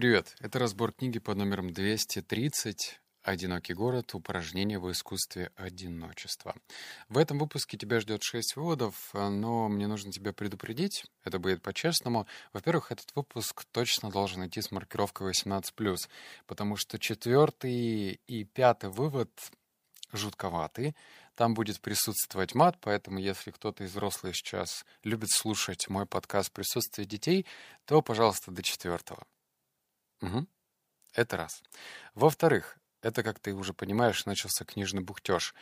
Привет, это разбор книги под номером 230 «Одинокий город. Упражнение в искусстве одиночества». В этом выпуске тебя ждет шесть выводов, но мне нужно тебя предупредить, это будет по-честному. Во-первых, этот выпуск точно должен идти с маркировкой 18+, потому что четвертый и пятый вывод жутковатый. Там будет присутствовать мат, поэтому если кто-то из взрослых сейчас любит слушать мой подкаст «Присутствие детей», то, пожалуйста, до четвертого. Угу. Это раз. Во-вторых, это, как ты уже понимаешь, начался книжный бухтеж.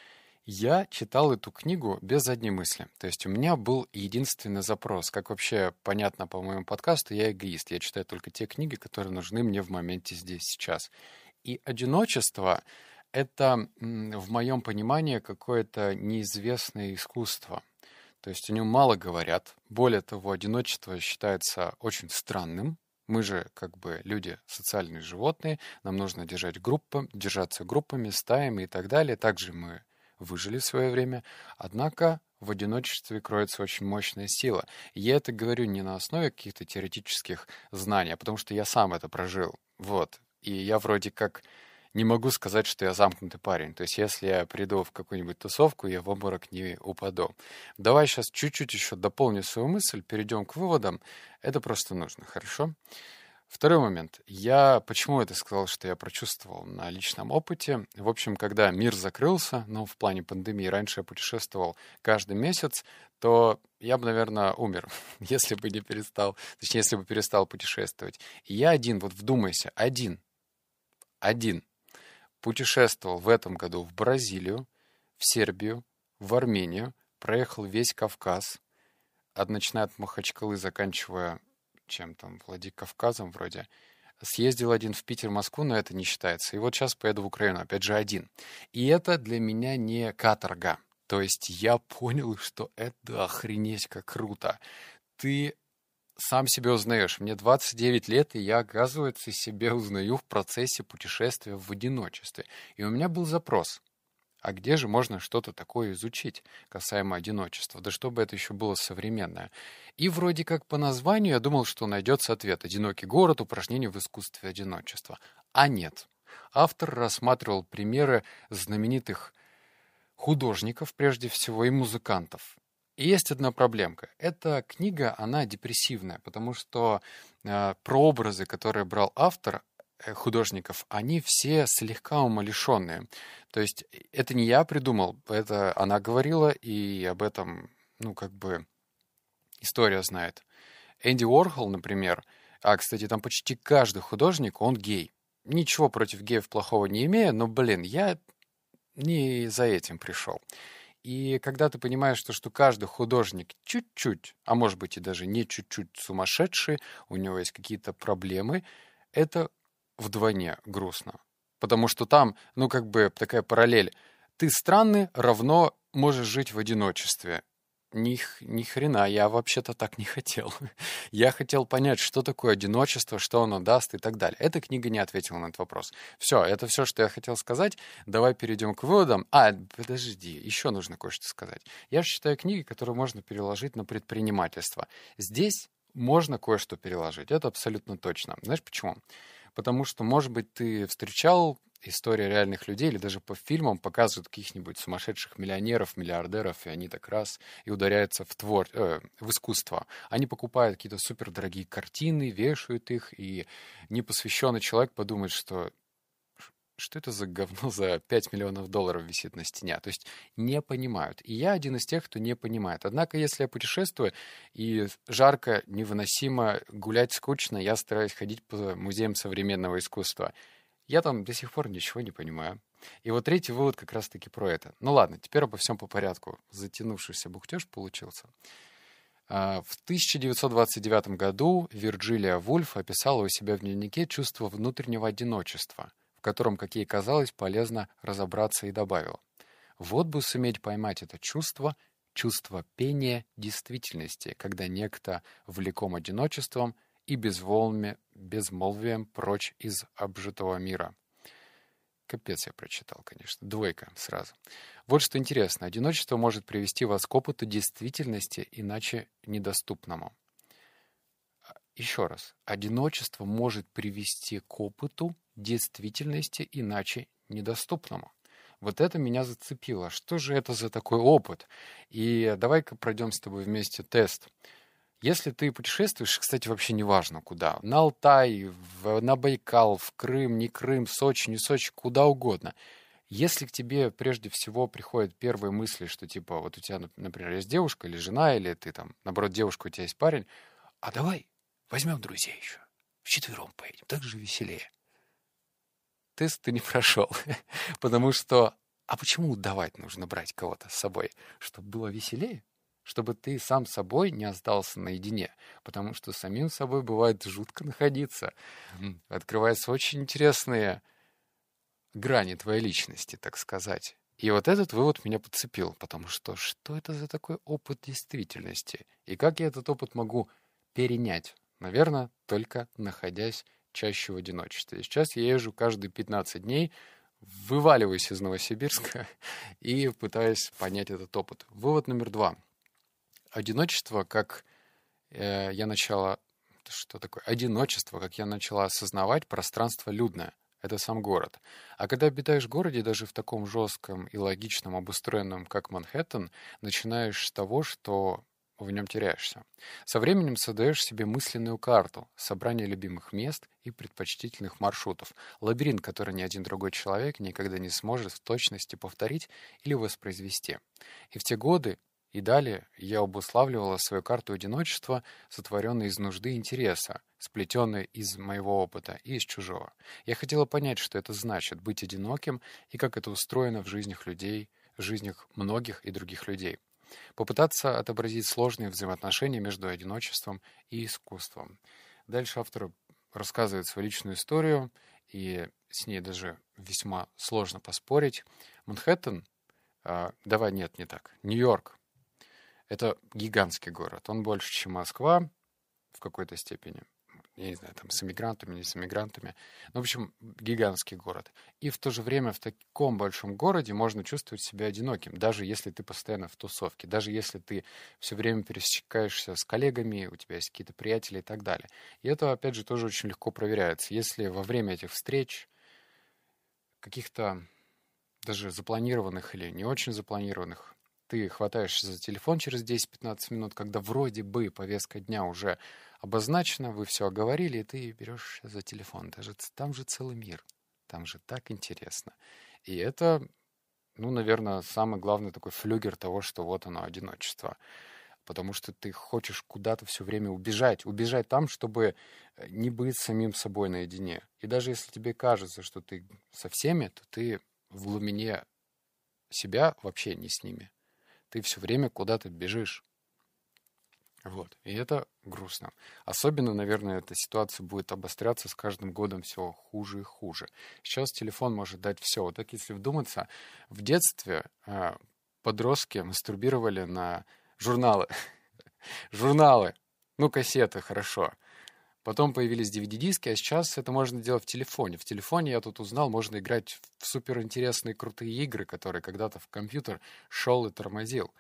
Я читал эту книгу без задней мысли. То есть у меня был единственный запрос. Как вообще понятно по моему подкасту, я эгоист. Я читаю только те книги, которые нужны мне в моменте здесь, сейчас. И одиночество — это, в моем понимании, какое-то неизвестное искусство. То есть о нем мало говорят. Более того, одиночество считается очень странным, мы же как бы люди социальные животные, нам нужно держать группы, держаться группами, стаями и так далее. Также мы выжили в свое время. Однако в одиночестве кроется очень мощная сила. И я это говорю не на основе каких-то теоретических знаний, а потому что я сам это прожил. Вот. И я вроде как не могу сказать, что я замкнутый парень. То есть, если я приду в какую-нибудь тусовку, я в обморок не упаду. Давай сейчас чуть-чуть еще дополню свою мысль, перейдем к выводам. Это просто нужно, хорошо? Второй момент. Я почему это сказал, что я прочувствовал на личном опыте? В общем, когда мир закрылся, ну, в плане пандемии, раньше я путешествовал каждый месяц, то я бы, наверное, умер, если бы не перестал, точнее, если бы перестал путешествовать. И я один, вот вдумайся, один, один Путешествовал в этом году в Бразилию, в Сербию, в Армению, проехал весь Кавказ, от начиная от Махачкалы, заканчивая чем там, Владикавказом вроде. Съездил один в Питер, Москву, но это не считается. И вот сейчас поеду в Украину, опять же, один. И это для меня не каторга. То есть я понял, что это охренеть как круто. Ты сам себя узнаешь. Мне 29 лет, и я, оказывается, себя узнаю в процессе путешествия в одиночестве. И у меня был запрос. А где же можно что-то такое изучить, касаемо одиночества? Да чтобы это еще было современное. И вроде как по названию я думал, что найдется ответ «Одинокий город. Упражнение в искусстве одиночества». А нет. Автор рассматривал примеры знаменитых художников, прежде всего, и музыкантов. Есть одна проблемка. Эта книга, она депрессивная, потому что э, прообразы, которые брал автор, э, художников, они все слегка умалишенные. То есть э, это не я придумал, это она говорила, и об этом, ну, как бы, история знает. Энди Уорхол, например, а, кстати, там почти каждый художник, он гей. Ничего против геев плохого не имея, но, блин, я не за этим пришел. И когда ты понимаешь, что, что каждый художник чуть-чуть, а может быть и даже не чуть-чуть сумасшедший, у него есть какие-то проблемы, это вдвойне грустно. Потому что там, ну, как бы такая параллель. Ты странный, равно можешь жить в одиночестве ни, ни хрена, я вообще-то так не хотел. я хотел понять, что такое одиночество, что оно даст и так далее. Эта книга не ответила на этот вопрос. Все, это все, что я хотел сказать. Давай перейдем к выводам. А, подожди, еще нужно кое-что сказать. Я же читаю книги, которые можно переложить на предпринимательство. Здесь можно кое-что переложить. Это абсолютно точно. Знаешь почему? Потому что, может быть, ты встречал история реальных людей, или даже по фильмам показывают каких-нибудь сумасшедших миллионеров, миллиардеров, и они так раз и ударяются в, твор... э, в искусство. Они покупают какие-то супердорогие картины, вешают их, и непосвященный человек подумает, что что это за говно за 5 миллионов долларов висит на стене? То есть не понимают. И я один из тех, кто не понимает. Однако, если я путешествую, и жарко, невыносимо, гулять скучно, я стараюсь ходить по музеям современного искусства. Я там до сих пор ничего не понимаю. И вот третий вывод как раз-таки про это. Ну ладно, теперь обо всем по порядку. Затянувшийся бухтеж получился. А, в 1929 году Вирджилия Вульф описала у себя в дневнике чувство внутреннего одиночества, в котором, как ей казалось, полезно разобраться и добавила. Вот бы суметь поймать это чувство, чувство пения действительности, когда некто, влеком одиночеством, и безволме, безмолвием прочь из обжитого мира. Капец я прочитал, конечно. Двойка сразу. Вот что интересно. Одиночество может привести вас к опыту действительности, иначе недоступному. еще раз, одиночество может привести к опыту действительности иначе недоступному. Вот это меня зацепило. Что же это за такой опыт? И давай-ка пройдем с тобой вместе тест. Если ты путешествуешь, кстати, вообще не важно куда, на Алтай, в, на Байкал, в Крым, не Крым, Сочи, не Сочи, куда угодно. Если к тебе прежде всего приходят первые мысли, что типа вот у тебя, например, есть девушка или жена, или ты там, наоборот, девушка, у тебя есть парень, а давай возьмем друзей еще, вчетвером поедем, так же веселее тест ты не прошел. Потому что, а почему давать нужно брать кого-то с собой? Чтобы было веселее? Чтобы ты сам собой не остался наедине. Потому что самим собой бывает жутко находиться. Открываются очень интересные грани твоей личности, так сказать. И вот этот вывод меня подцепил, потому что что это за такой опыт действительности? И как я этот опыт могу перенять? Наверное, только находясь чаще в одиночестве. Сейчас я езжу каждые 15 дней, вываливаюсь из Новосибирска и пытаюсь понять этот опыт. Вывод номер два. Одиночество, как э, я начала... Что такое? Одиночество, как я начала осознавать, пространство людное. Это сам город. А когда обитаешь в городе, даже в таком жестком и логичном обустроенном, как Манхэттен, начинаешь с того, что в нем теряешься. Со временем создаешь себе мысленную карту, собрание любимых мест и предпочтительных маршрутов, лабиринт, который ни один другой человек никогда не сможет в точности повторить или воспроизвести. И в те годы и далее я обуславливала свою карту одиночества, сотворенной из нужды интереса, сплетенной из моего опыта и из чужого. Я хотела понять, что это значит быть одиноким и как это устроено в жизнях людей, в жизнях многих и других людей попытаться отобразить сложные взаимоотношения между одиночеством и искусством. Дальше автор рассказывает свою личную историю, и с ней даже весьма сложно поспорить. Манхэттен, э, давай, нет, не так, Нью-Йорк, это гигантский город. Он больше, чем Москва в какой-то степени я не знаю, там, с эмигрантами, не с эмигрантами. Ну, в общем, гигантский город. И в то же время в таком большом городе можно чувствовать себя одиноким, даже если ты постоянно в тусовке, даже если ты все время пересекаешься с коллегами, у тебя есть какие-то приятели и так далее. И это, опять же, тоже очень легко проверяется. Если во время этих встреч каких-то даже запланированных или не очень запланированных, ты хватаешься за телефон через 10-15 минут, когда вроде бы повестка дня уже обозначено, вы все оговорили, и ты берешь за телефон. Даже там же целый мир. Там же так интересно. И это, ну, наверное, самый главный такой флюгер того, что вот оно, одиночество. Потому что ты хочешь куда-то все время убежать. Убежать там, чтобы э, не быть самим собой наедине. И даже если тебе кажется, что ты со всеми, то ты в глубине себя вообще не с ними. Ты все время куда-то бежишь. Вот. И это грустно. Особенно, наверное, эта ситуация будет обостряться с каждым годом все хуже и хуже. Сейчас телефон может дать все. Вот так, если вдуматься, в детстве э, подростки мастурбировали на журналы. журналы. Ну, кассеты, хорошо. Потом появились DVD-диски, а сейчас это можно делать в телефоне. В телефоне, я тут узнал, можно играть в суперинтересные крутые игры, которые когда-то в компьютер шел и тормозил.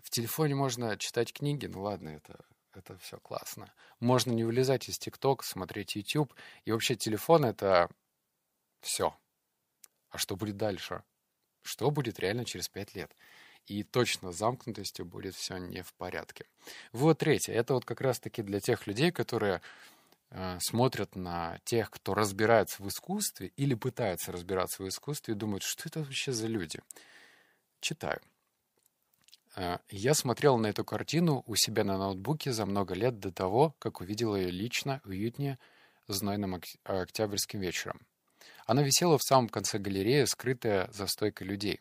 В телефоне можно читать книги, ну ладно, это, это все классно. Можно не вылезать из ТикТок, смотреть YouTube. И вообще телефон — это все. А что будет дальше? Что будет реально через пять лет? И точно замкнутостью будет все не в порядке. Вот третье. Это вот как раз-таки для тех людей, которые смотрят на тех, кто разбирается в искусстве или пытается разбираться в искусстве и думают, что это вообще за люди. Читаю. Э, я смотрел на эту картину у себя на ноутбуке за много лет до того, как увидел ее лично, уютнее, знойным октябрьским вечером. Она висела в самом конце галереи, скрытая за стойкой людей.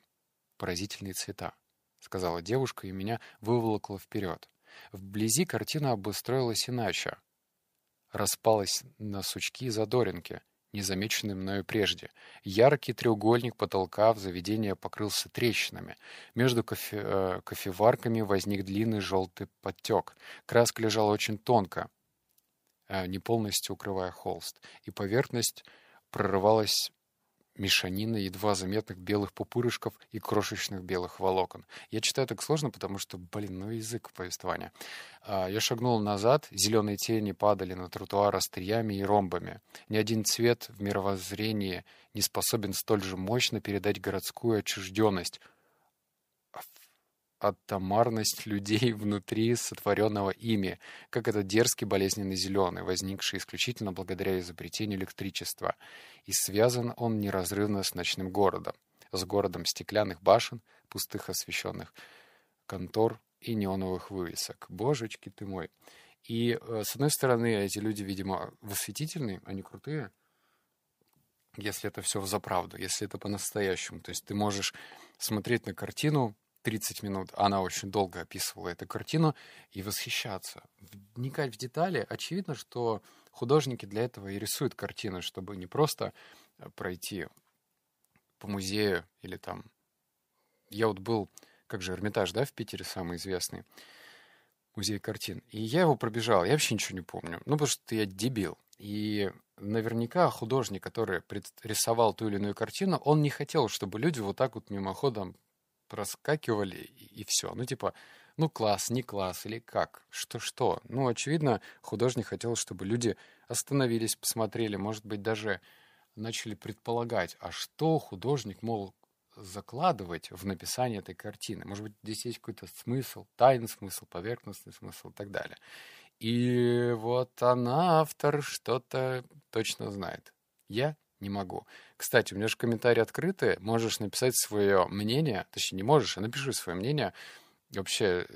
«Поразительные цвета», — сказала девушка, и меня выволокло вперед. Вблизи картина обустроилась иначе. Распалась на сучки и задоринки — незамеченный мною прежде. Яркий треугольник потолка в заведении покрылся трещинами. Между кофе, э, кофеварками возник длинный желтый подтек. Краска лежала очень тонко, э, не полностью укрывая холст, и поверхность прорывалась мешанина едва заметных белых пупырышков и крошечных белых волокон. Я читаю так сложно, потому что, блин, ну язык повествования. А, я шагнул назад, зеленые тени падали на тротуар остриями и ромбами. Ни один цвет в мировоззрении не способен столь же мощно передать городскую отчужденность, атомарность людей внутри сотворенного ими, как этот дерзкий болезненный зеленый, возникший исключительно благодаря изобретению электричества. И связан он неразрывно с ночным городом, с городом стеклянных башен, пустых освещенных контор и неоновых вывесок. Божечки ты мой! И, э, с одной стороны, эти люди, видимо, восхитительные, они крутые, если это все за правду, если это по-настоящему. То есть ты можешь смотреть на картину, 30 минут, она очень долго описывала эту картину, и восхищаться. Вникать в детали. Очевидно, что художники для этого и рисуют картины, чтобы не просто э, пройти по музею или там... Я вот был, как же, Эрмитаж, да, в Питере самый известный музей картин. И я его пробежал, я вообще ничего не помню. Ну, потому что я дебил. И наверняка художник, который рисовал ту или иную картину, он не хотел, чтобы люди вот так вот мимоходом проскакивали и, и все. Ну, типа, ну, класс, не класс, или как? Что-что? Ну, очевидно, художник хотел, чтобы люди остановились, посмотрели, может быть, даже начали предполагать, а что художник мог закладывать в написание этой картины. Может быть, здесь есть какой-то смысл, тайный смысл, поверхностный смысл и так далее. И вот она, автор, что-то точно знает. Я не могу. Кстати, у меня же комментарии открыты. Можешь написать свое мнение. Точнее, не можешь, а напиши свое мнение. Вообще,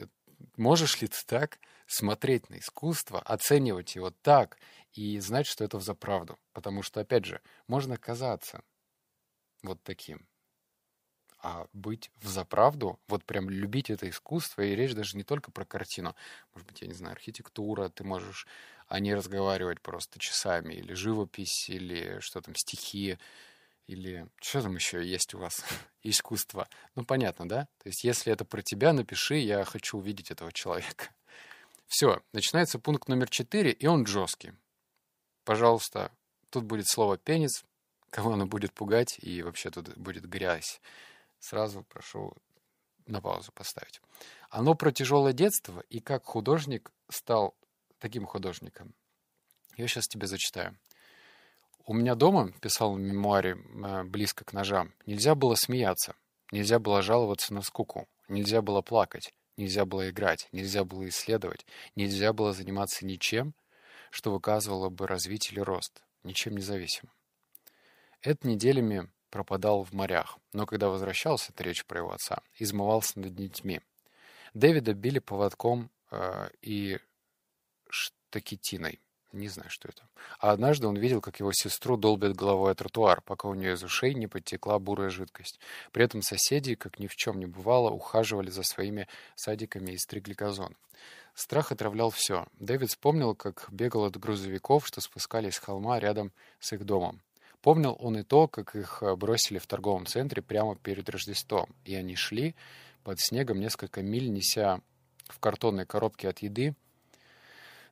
можешь ли ты так смотреть на искусство, оценивать его так и знать, что это за правду? Потому что, опять же, можно казаться вот таким. А быть в заправду, вот прям любить это искусство, и речь даже не только про картину. Может быть, я не знаю, архитектура, ты можешь а не разговаривать просто часами, или живопись, или что там, стихи, или что там еще есть у вас, искусство. Ну, понятно, да? То есть, если это про тебя, напиши, я хочу увидеть этого человека. Все, начинается пункт номер четыре, и он жесткий. Пожалуйста, тут будет слово «пенис», кого оно будет пугать, и вообще тут будет грязь. Сразу прошу на паузу поставить. Оно про тяжелое детство и как художник стал таким художником. Я сейчас тебе зачитаю. У меня дома, писал в мемуаре э, близко к ножам, нельзя было смеяться, нельзя было жаловаться на скуку, нельзя было плакать, нельзя было играть, нельзя было исследовать, нельзя было заниматься ничем, что выказывало бы развитие или рост, ничем не зависим. Это неделями пропадал в морях, но когда возвращался, это речь про его отца, измывался над детьми. Дэвида били поводком э, и штакетиной. Не знаю, что это. А однажды он видел, как его сестру долбят головой о тротуар, пока у нее из ушей не подтекла бурая жидкость. При этом соседи, как ни в чем не бывало, ухаживали за своими садиками и стригли газон. Страх отравлял все. Дэвид вспомнил, как бегал от грузовиков, что спускались с холма рядом с их домом. Помнил он и то, как их э, бросили в торговом центре прямо перед Рождеством, и они шли под снегом несколько миль, неся в картонной коробке от еды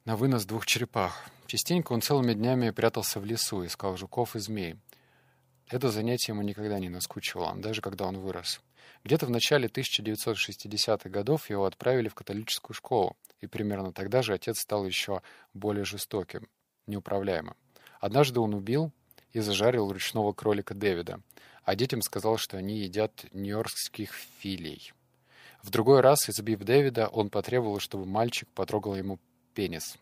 на вынос двух черепах. Частенько он целыми днями прятался в лесу, искал жуков и змей. Это занятие ему никогда не наскучивало, даже когда он вырос. Где-то в начале 1960-х годов его отправили в католическую школу, и примерно тогда же отец стал еще более жестоким, неуправляемым. Однажды он убил и зажарил ручного кролика Дэвида, а детям сказал, что они едят нью-йоркских филей. В другой раз, избив Дэвида, он потребовал, чтобы мальчик потрогал ему пенис.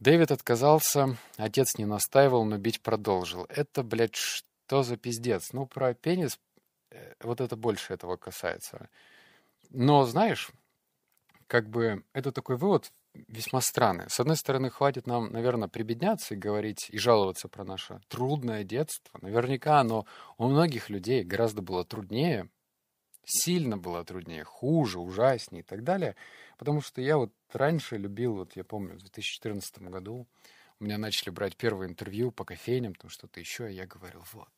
Дэвид отказался, отец не настаивал, но бить продолжил. Это, блядь, что за пиздец? Ну, про пенис, э, вот это больше этого касается. Но, знаешь, как бы это такой вывод весьма странный. С одной стороны, хватит нам, наверное, прибедняться и говорить, и жаловаться про наше трудное детство. Наверняка оно у многих людей гораздо было труднее, сильно было труднее, хуже, ужаснее и так далее. Потому что я вот раньше любил, вот я помню, в 2014 году у меня начали брать первое интервью по кофейням, там что-то еще, и я говорил, вот,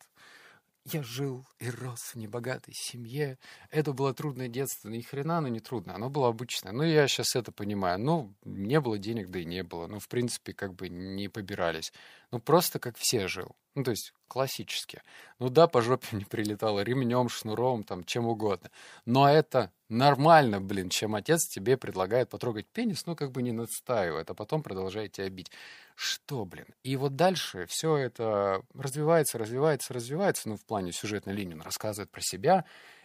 я жил и рос в небогатой семье. Это было трудное детство. Ни хрена оно не трудно. Оно было обычное. Ну, я сейчас это понимаю. Ну, не было денег, да и не было. Ну, в принципе, как бы не побирались. Ну, просто как все жил. Ну, то есть классически. Ну да, по жопе не прилетало ремнем, шнуром, там, чем угодно. Но это нормально, блин, чем отец тебе предлагает потрогать пенис, ну, как бы не настаивает, а потом продолжает тебя бить. Что, блин? И вот дальше все это развивается, развивается, развивается, ну, в плане сюжетной линии он рассказывает про себя.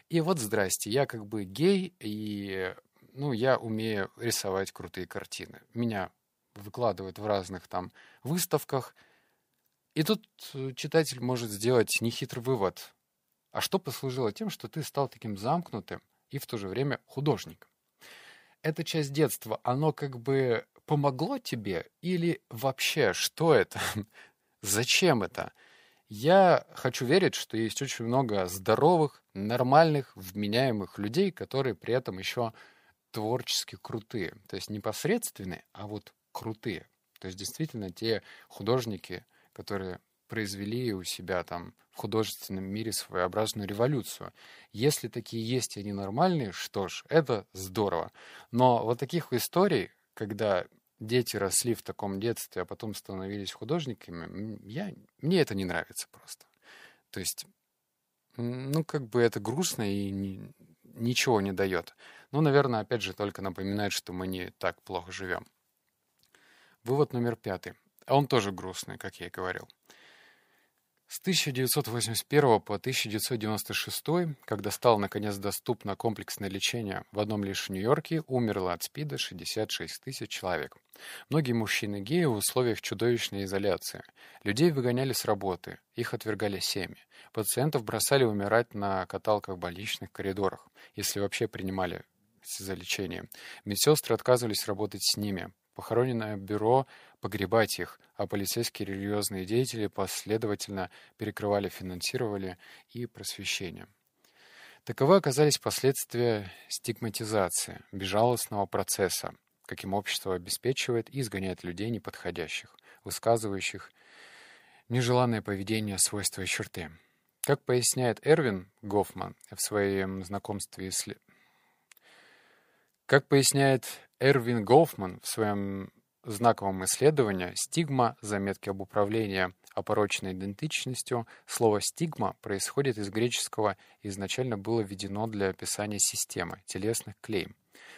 И вот, здрасте, я как бы гей, и, ну, я умею рисовать крутые картины. Меня выкладывают в разных там выставках — и тут э, читатель может сделать нехитрый вывод. А что послужило тем, что ты стал таким замкнутым и в то же время художником? Эта часть детства, оно как бы помогло тебе или вообще что это? Зачем это? Я хочу верить, что есть очень много здоровых, нормальных, вменяемых людей, которые при этом еще творчески крутые. То есть не посредственные, а вот крутые. То есть действительно те художники, которые произвели у себя там в художественном мире своеобразную революцию. Если такие есть и они нормальные, что ж, это здорово. Но вот таких историй, когда дети росли в таком детстве, а потом становились художниками, я, мне это не нравится просто. То есть, ну, как бы это грустно и ни, ничего не дает. Ну, наверное, опять же, только напоминает, что мы не так плохо живем. Вывод номер пятый. А он тоже грустный, как я и говорил. С 1981 по 1996, когда стало наконец доступно комплексное лечение, в одном лишь Нью-Йорке умерло от СПИДа 66 тысяч человек. Многие мужчины-геи в условиях чудовищной изоляции. Людей выгоняли с работы, их отвергали семьи. Пациентов бросали умирать на каталках в больничных коридорах, если вообще принимали за лечение. Медсестры отказывались работать с ними. Похороненное бюро погребать их, а полицейские религиозные деятели последовательно перекрывали финансирование и просвещение. Таковы оказались последствия стигматизации, безжалостного процесса, каким общество обеспечивает и изгоняет людей неподходящих, высказывающих нежеланное поведение, свойства и черты. Как поясняет Эрвин Гофман в своем знакомстве с... Как поясняет Эрвин Гофман в своем знаковом исследовании «Стигма. Заметки об управлении опороченной идентичностью» слово «стигма» происходит из греческого и изначально было введено для описания системы телесных клейм,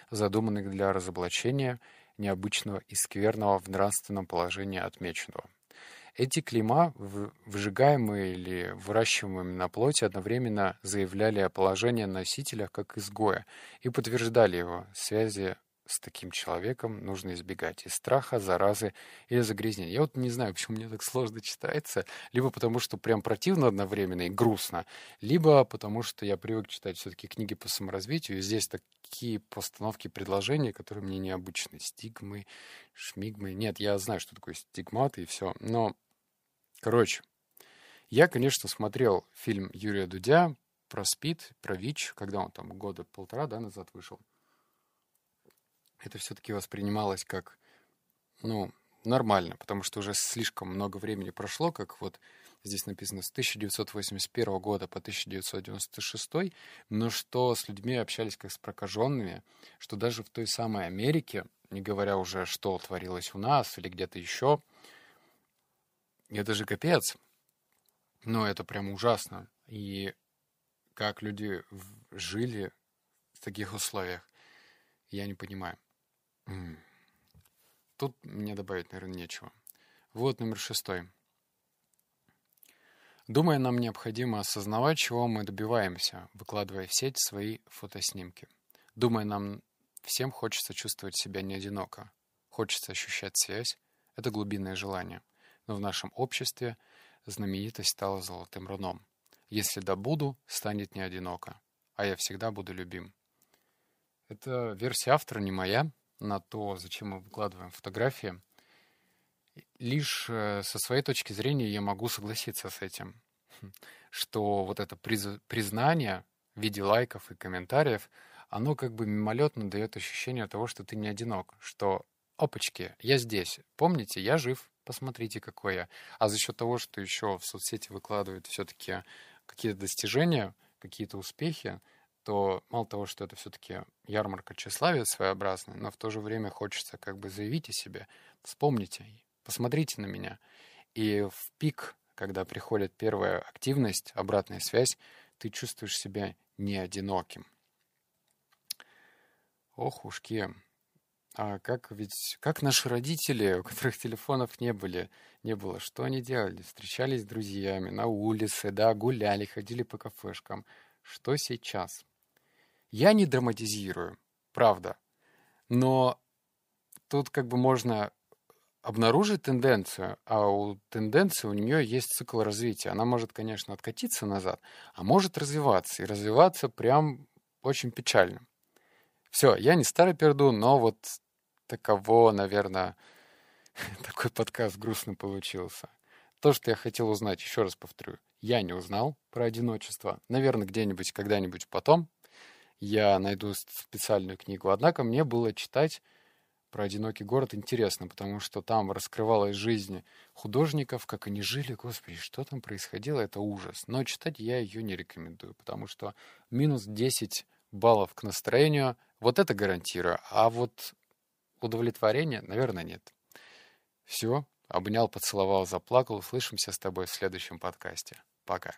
задуманных для разоблачения необычного и скверного в нравственном положении отмеченного. Эти клейма, выжигаемые или выращиваемые на плоти, одновременно заявляли о положении носителя как изгоя и подтверждали его связи с таким человеком нужно избегать из страха, заразы или загрязнения. Я вот не знаю, почему мне так сложно читается. Либо потому, что прям противно одновременно и грустно, либо потому, что я привык читать все-таки книги по саморазвитию, и здесь такие постановки предложений, которые мне необычны. Стигмы, шмигмы. Нет, я знаю, что такое стигматы и все. Но, короче, я, конечно, смотрел фильм Юрия Дудя про СПИД, про ВИЧ, когда он там года полтора да, назад вышел это все-таки воспринималось как, ну, нормально, потому что уже слишком много времени прошло, как вот здесь написано, с 1981 года по 1996, но что с людьми общались как с прокаженными, что даже в той самой Америке, не говоря уже, что творилось у нас или где-то еще, это же капец. Ну, это прям ужасно. И как люди жили в таких условиях, я не понимаю. Тут мне добавить, наверное, нечего. Вот номер шестой. Думаю, нам необходимо осознавать, чего мы добиваемся, выкладывая в сеть свои фотоснимки. Думаю, нам всем хочется чувствовать себя не одиноко. Хочется ощущать связь. Это глубинное желание. Но в нашем обществе знаменитость стала золотым руном. Если добуду, станет не одиноко. А я всегда буду любим. Это версия автора, не моя на то, зачем мы выкладываем фотографии, лишь э, со своей точки зрения я могу согласиться с этим, что вот это признание в виде лайков и комментариев, оно как бы мимолетно дает ощущение того, что ты не одинок, что опачки, я здесь, помните, я жив, посмотрите, какой я. А за счет того, что еще в соцсети выкладывают все-таки какие-то достижения, какие-то успехи, то мало того, что это все-таки ярмарка тщеславия своеобразная, но в то же время хочется как бы заявить о себе, вспомните, посмотрите на меня. И в пик, когда приходит первая активность, обратная связь, ты чувствуешь себя не одиноким. Ох ушки. А как ведь, как наши родители, у которых телефонов не были, не было, что они делали? Встречались с друзьями на улице, да, гуляли, ходили по кафешкам. Что сейчас? Я не драматизирую, правда. Но тут как бы можно обнаружить тенденцию, а у тенденции у нее есть цикл развития. Она может, конечно, откатиться назад, а может развиваться. И развиваться прям очень печально. Все, я не старый перду, но вот таково, наверное, такой подкаст грустный получился. То, что я хотел узнать, еще раз повторю, я не узнал про одиночество. Наверное, где-нибудь, когда-нибудь потом я найду специальную книгу. Однако мне было читать про одинокий город интересно, потому что там раскрывалась жизнь художников, как они жили, господи, что там происходило, это ужас. Но читать я ее не рекомендую, потому что минус 10 баллов к настроению, вот это гарантирую, а вот удовлетворение, наверное, нет. Все, обнял, поцеловал, заплакал. Услышимся с тобой в следующем подкасте. Пока.